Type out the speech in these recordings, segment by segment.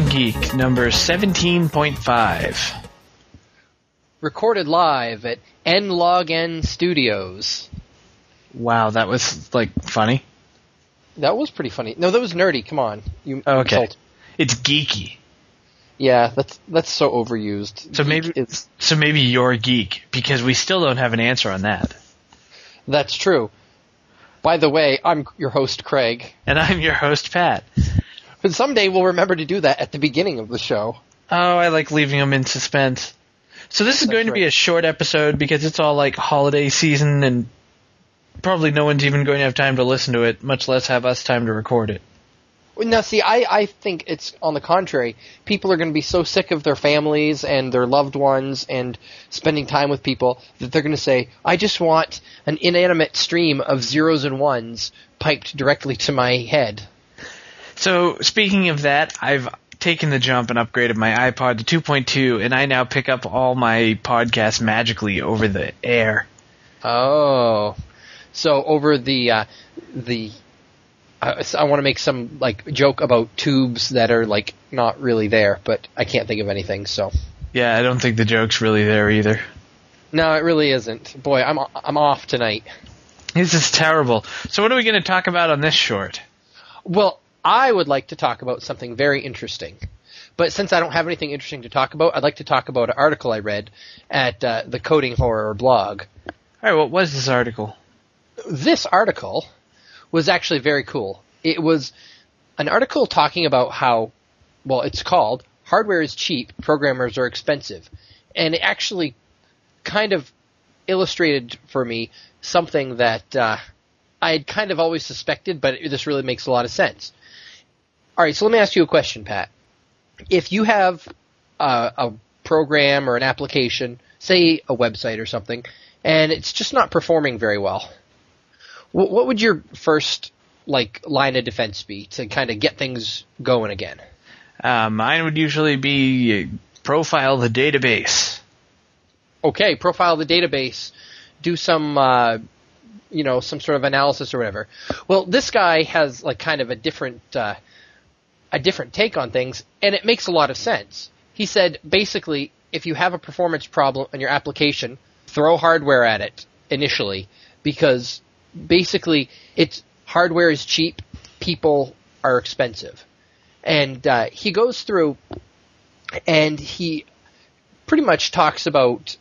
Geek number 17.5. Recorded live at N Log N Studios. Wow, that was like funny. That was pretty funny. No, that was nerdy. Come on, you Okay. insult- It's geeky. Yeah, that's that's so overused. So Geek maybe is so maybe you're a geek because we still don't have an answer on that. that's true. By the way, I'm your host Craig. And I'm your host Pat. But someday we'll remember to do that at the beginning of the show. Oh, I like leaving them in suspense. So this is That's going to be a short episode because it's all like holiday season and probably no one's even going to have time to listen to it, much less have us time to record it. Now, see, I, I think it's on the contrary. People are going to be so sick of their families and their loved ones and spending time with people that they're going to say, I just want an inanimate stream of zeros and ones piped directly to my head. So speaking of that, I've taken the jump and upgraded my iPod to 2.2 and I now pick up all my podcasts magically over the air. Oh. So over the, uh, the, I, I want to make some, like, joke about tubes that are, like, not really there, but I can't think of anything, so. Yeah, I don't think the joke's really there either. No, it really isn't. Boy, I'm, I'm off tonight. This is terrible. So what are we going to talk about on this short? Well, I would like to talk about something very interesting. But since I don't have anything interesting to talk about, I'd like to talk about an article I read at uh, the Coding Horror blog. All right, what was this article? This article was actually very cool. It was an article talking about how, well, it's called Hardware is Cheap, Programmers Are Expensive. And it actually kind of illustrated for me something that uh, I had kind of always suspected, but it, this really makes a lot of sense. All right, so let me ask you a question, Pat. If you have a, a program or an application, say a website or something, and it's just not performing very well, what, what would your first like line of defense be to kind of get things going again? Uh, mine would usually be profile the database. okay, profile the database, do some, uh, you know, some sort of analysis or whatever. Well, this guy has like kind of a different, uh, a different take on things, and it makes a lot of sense. He said basically, if you have a performance problem in your application, throw hardware at it initially, because basically it's hardware is cheap, people are expensive, and uh, he goes through and he pretty much talks about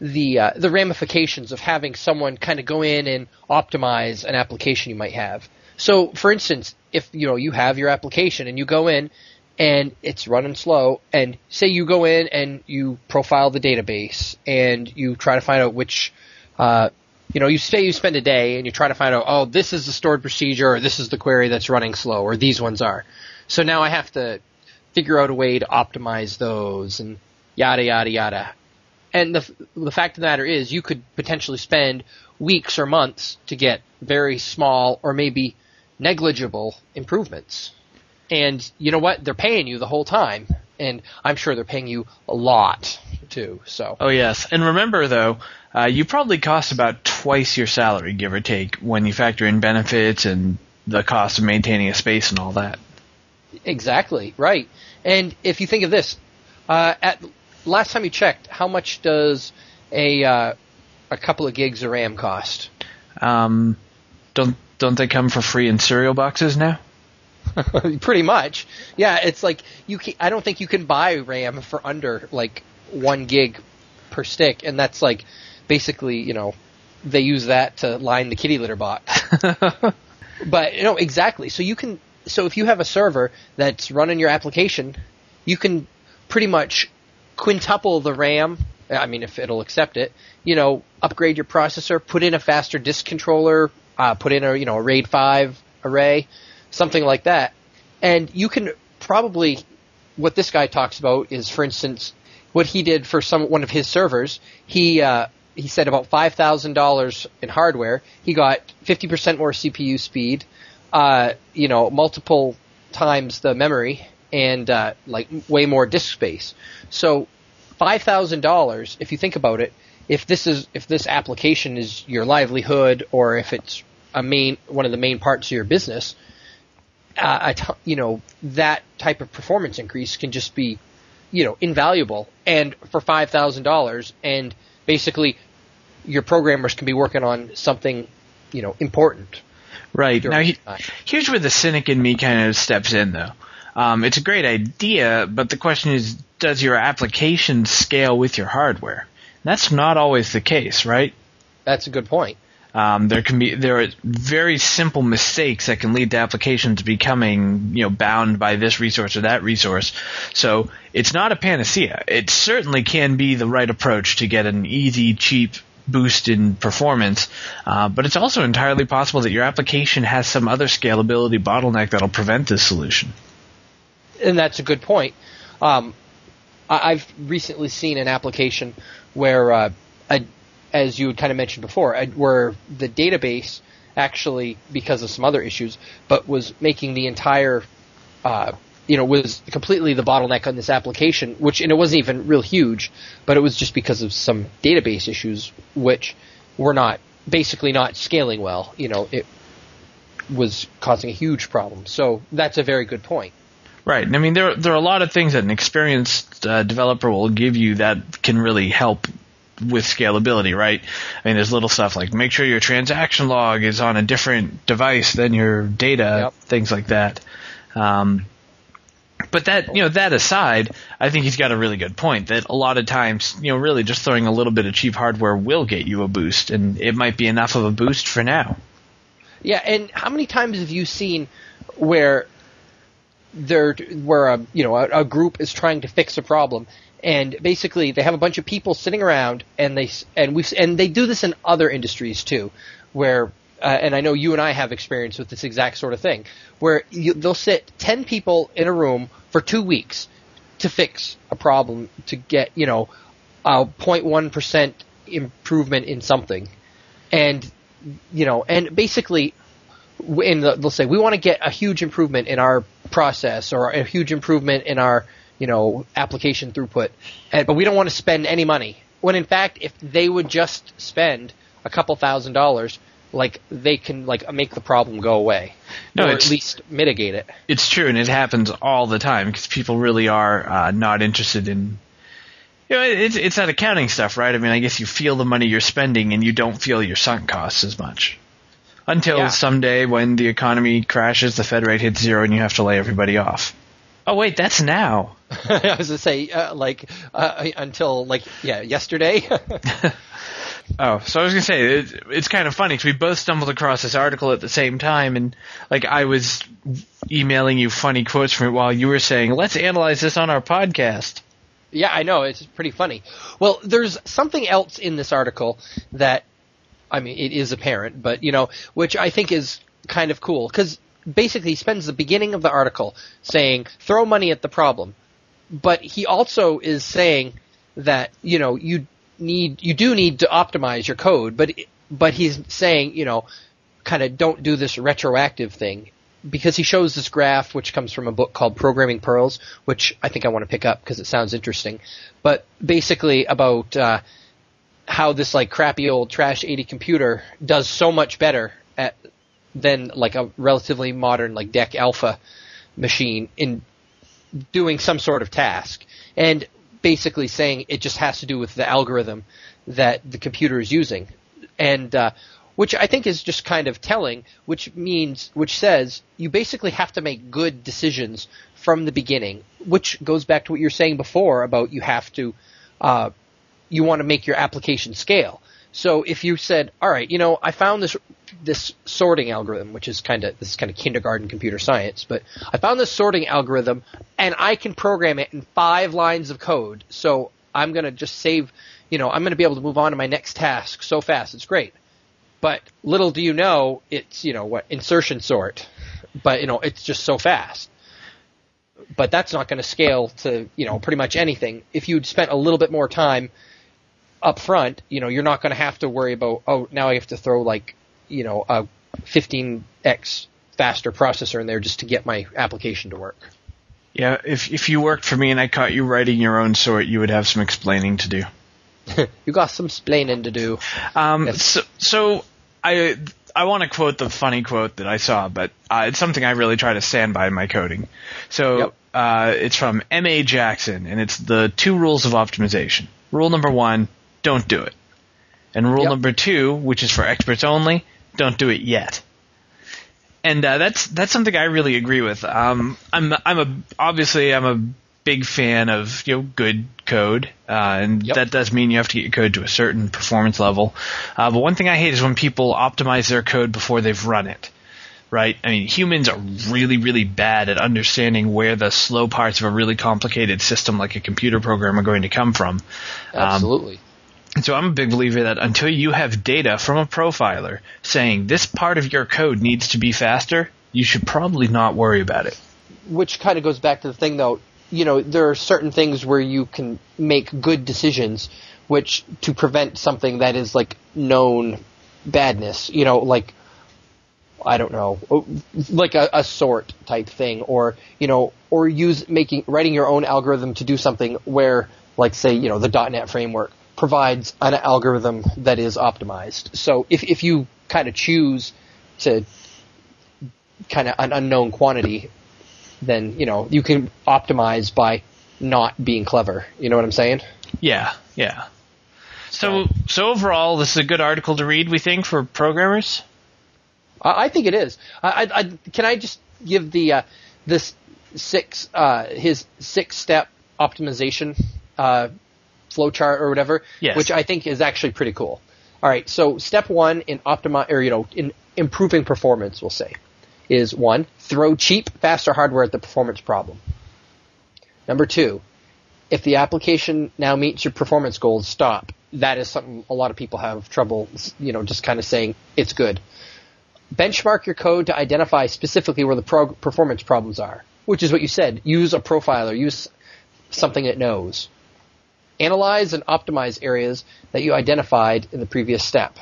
the uh, the ramifications of having someone kind of go in and optimize an application you might have. So, for instance, if you know you have your application and you go in and it's running slow, and say you go in and you profile the database and you try to find out which, uh, you know, you say you spend a day and you try to find out, oh, this is the stored procedure, or this is the query that's running slow, or these ones are. So now I have to figure out a way to optimize those and yada yada yada. And the the fact of the matter is, you could potentially spend weeks or months to get very small or maybe negligible improvements. And you know what? They're paying you the whole time, and I'm sure they're paying you a lot too. So Oh yes, and remember though, uh, you probably cost about twice your salary, give or take, when you factor in benefits and the cost of maintaining a space and all that. Exactly right. And if you think of this, uh, at last time you checked, how much does a uh, a couple of gigs of RAM cost? Um, don't don't they come for free in cereal boxes now? Pretty much, yeah. It's like you. Can, I don't think you can buy RAM for under like one gig per stick, and that's like basically, you know, they use that to line the kitty litter box. but you know exactly. So you can. So if you have a server that's running your application, you can pretty much quintuple the RAM. I mean, if it'll accept it, you know, upgrade your processor, put in a faster disk controller, uh, put in a you know a RAID five array, something like that, and you can probably. What this guy talks about is, for instance, what he did for some one of his servers. He uh, he said about five thousand dollars in hardware. He got fifty percent more CPU speed, uh, you know, multiple times the memory, and uh, like way more disk space. So five thousand dollars, if you think about it, if this is if this application is your livelihood or if it's a main one of the main parts of your business, uh, a t- you know that type of performance increase can just be you know invaluable and for five thousand dollars and basically your programmers can be working on something you know important Right. Now, he, here's where the cynic in me kind of steps in, though. Um, it's a great idea, but the question is, does your application scale with your hardware? That's not always the case, right? that's a good point Um, there can be there are very simple mistakes that can lead to applications becoming you know bound by this resource or that resource. So it's not a panacea. It certainly can be the right approach to get an easy, cheap boost in performance, uh, but it's also entirely possible that your application has some other scalability bottleneck that'll prevent this solution. and that's a good point. Um, I've recently seen an application where, uh, a, as you had kind of mentioned before, where the database actually, because of some other issues, but was making the entire, uh, you know, was completely the bottleneck on this application, which, and it wasn't even real huge, but it was just because of some database issues, which were not, basically not scaling well. You know, it was causing a huge problem. So that's a very good point. Right. I mean, there there are a lot of things that an experienced uh, developer will give you that can really help with scalability, right? I mean, there's little stuff like make sure your transaction log is on a different device than your data, Yep. things like that. Um, but that you know that aside, I think he's got a really good point that a lot of times you know really just throwing a little bit of cheap hardware will get you a boost, and it might be enough of a boost for now. Yeah, and how many times have you seen where there where a you know a, a group is trying to fix a problem and basically they have a bunch of people sitting around and they and we and they do this in other industries too where uh, and I know you and I have experience with this exact sort of thing where you, they'll sit 10 people in a room for 2 weeks to fix a problem to get you know a 0.1% improvement in something. And you know and basically in the, they'll say we want to get a huge improvement in our process or a huge improvement in our you know application throughput, and, but we don't want to spend any money. When in fact, if they would just spend a couple thousand dollars, like they can like make the problem go away, No, or at least mitigate it. It's true, and it happens all the time because people really are uh, not interested in. You know, it's it's that accounting stuff, right? I mean, I guess you feel the money you're spending, and you don't feel your sunk costs as much until Yeah. someday when the economy crashes, the Fed rate hits zero, and you have to lay everybody off. Oh wait, that's now. I was gonna say uh, like uh, until like yeah yesterday. Oh, so I was gonna say it, it's kind of funny because we both stumbled across this article at the same time, and like I was emailing you funny quotes from it while you were saying, "Let's analyze this on our podcast." Yeah, I know. It's pretty funny. Well, there's something else in this article that, I mean, it is apparent, but, you know, which I think is kind of cool. Because basically spends the beginning of the article saying, throw money at the problem. But he also is saying that, you know, you need, you do need to optimize your code, but, but he's saying, you know, kind of don't do this retroactive thing because he shows this graph which comes from a book called Programming Pearls, which I think I want to pick up because it sounds interesting. But basically about uh, how this like crappy old trash 80 computer does so much better at than like a relatively modern like DEC Alpha machine in doing some sort of task. And basically saying it just has to do with the algorithm that the computer is using. And uh, which I think is just kind of telling, which means, which says you basically have to make good decisions from the beginning, which goes back to what you were saying before about you have to, uh, you want to make your application scale. So if you said, all right, you know, I found this this sorting algorithm, which is kind of this is kind of kindergarten computer science, but I found this sorting algorithm and I can program it in five lines of code. So I'm going to just save, you know, I'm going to be able to move on to my next task so fast. It's great. But little do you know, it's, you know, what, insertion sort. But, you know, it's just so fast. But that's not going to scale to, you know, pretty much anything. If you'd spent a little bit more time up front, you know, you're not going to have to worry about, oh, now I have to throw like, you know, a 15x faster processor in there just to get my application to work. Yeah, if if you worked for me and I caught you writing your own sort, you would have some explaining to do. you got some splaining to do. Um, Yes. so, so I I want to quote the funny quote that I saw, but uh, it's something I really try to stand by in my coding. So Yep. uh, it's from M. A. Jackson, and it's the two rules of optimization. Rule number one: don't do it. And rule Yep. number two, which is for experts only, don't do it yet. And uh, that's that's something I really agree with. Um, I'm I'm a obviously I'm a big fan of you know good code, uh, and Yep. that does mean you have to get your code to a certain performance level. Uh, but one thing I hate is when people optimize their code before they've run it. Right? I mean, humans are really, really bad at understanding where the slow parts of a really complicated system like a computer program are going to come from. Um, Absolutely. And so I'm a big believer that until you have data from a profiler saying this part of your code needs to be faster, you should probably not worry about it. which kind of goes back to the thing though you know there are certain things where you can make good decisions which to prevent something that is like known badness you know like i don't know like a, a sort type thing or you know or use making writing your own algorithm to do something where like say you know the net framework provides an algorithm that is optimized so if if you kind of choose to kind of an unknown quantity then you know you can optimize by not being clever. You know what I'm saying? Yeah, yeah. So, so overall, this is a good article to read. We think for programmers. I, I think it is. I, I, can I just give the uh, this six uh, his six step optimization uh, flowchart or whatever, Yes. which I think is actually pretty cool. All right, so step one in optimi- or you know in improving performance, we'll say, is one throw cheap, faster hardware at the performance problem. Number two, if the application now meets your performance goals, stop. That is something a lot of people have trouble, you know, just kind of saying it's good. Benchmark your code to identify specifically where the prog- performance problems are, which is what you said. Use a profiler, use something that knows. Analyze and optimize areas that you identified in the previous step.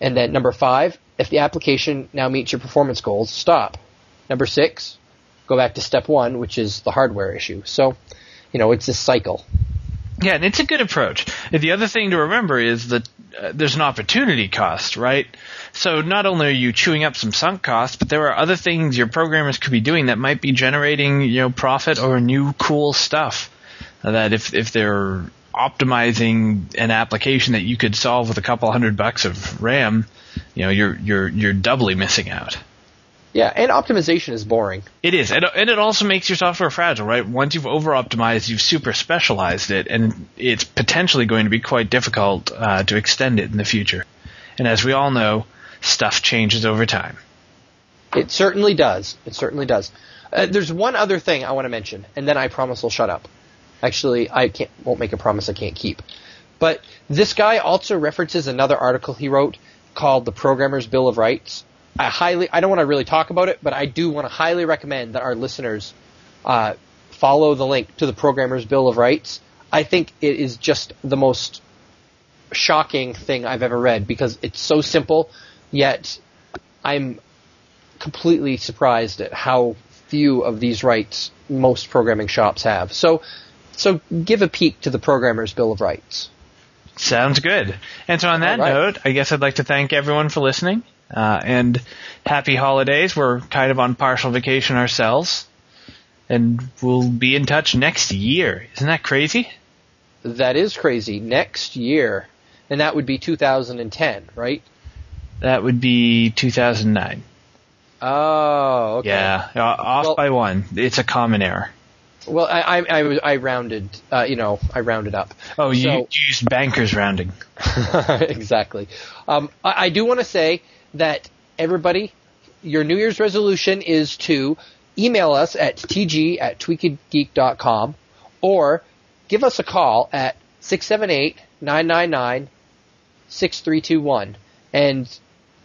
And then number five, if the application now meets your performance goals, stop. Number six, go back to step one, which is the hardware issue. So, you know, it's this cycle. Yeah, and it's a good approach. The other thing to remember is that uh, there's an opportunity cost, right? So not only are you chewing up some sunk costs, but there are other things your programmers could be doing that might be generating, you know, profit or new cool stuff. That if if they're optimizing an application that you could solve with a couple hundred bucks of RAM, you know, you're you're you're doubly missing out. Yeah, and optimization is boring. It is, and, and it also makes your software fragile, right? Once you've over optimized, you've super specialized it, and it's potentially going to be quite difficult uh, to extend it in the future. And as we all know, stuff changes over time. It certainly does. It certainly does. Uh, there's one other thing I want to mention, and then I promise I'll shut up. Actually, I can't won't make a promise I can't keep. But this guy also references another article he wrote called "The Programmer's Bill of Rights." I highly, I don't want to really talk about it, but I do want to highly recommend that our listeners uh, follow the link to the Programmer's Bill of Rights. I think it is just the most shocking thing I've ever read because it's so simple, yet I'm completely surprised at how few of these rights most programming shops have. So, so give a peek to the Programmer's Bill of Rights. Sounds good. And so on that right. note, I guess I'd like to thank everyone for listening, uh, and happy holidays. We're kind of on partial vacation ourselves, and we'll be in touch next year. Isn't that crazy? That is crazy. Next year, and that would be 2010, right? That would be 2009. Oh, okay. Yeah, uh, off Well- by one. It's a common error. Well, I, I, I, rounded, uh, you know, I rounded up. Oh, you, So- you used bankers rounding. exactly. Um, I, I do want to say that everybody, your New Year's resolution is to email us at tg at tweakedgeek.com or give us a call at 678-999-6321 and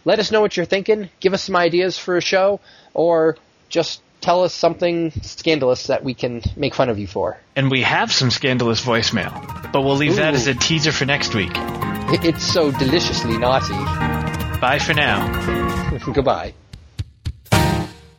let us know what you're thinking. Give us some ideas for a show or just tell us something scandalous that we can make fun of you for. And we have some scandalous voicemail, but we'll leave that as a teaser for next week. It's so deliciously naughty. Bye for now. Goodbye.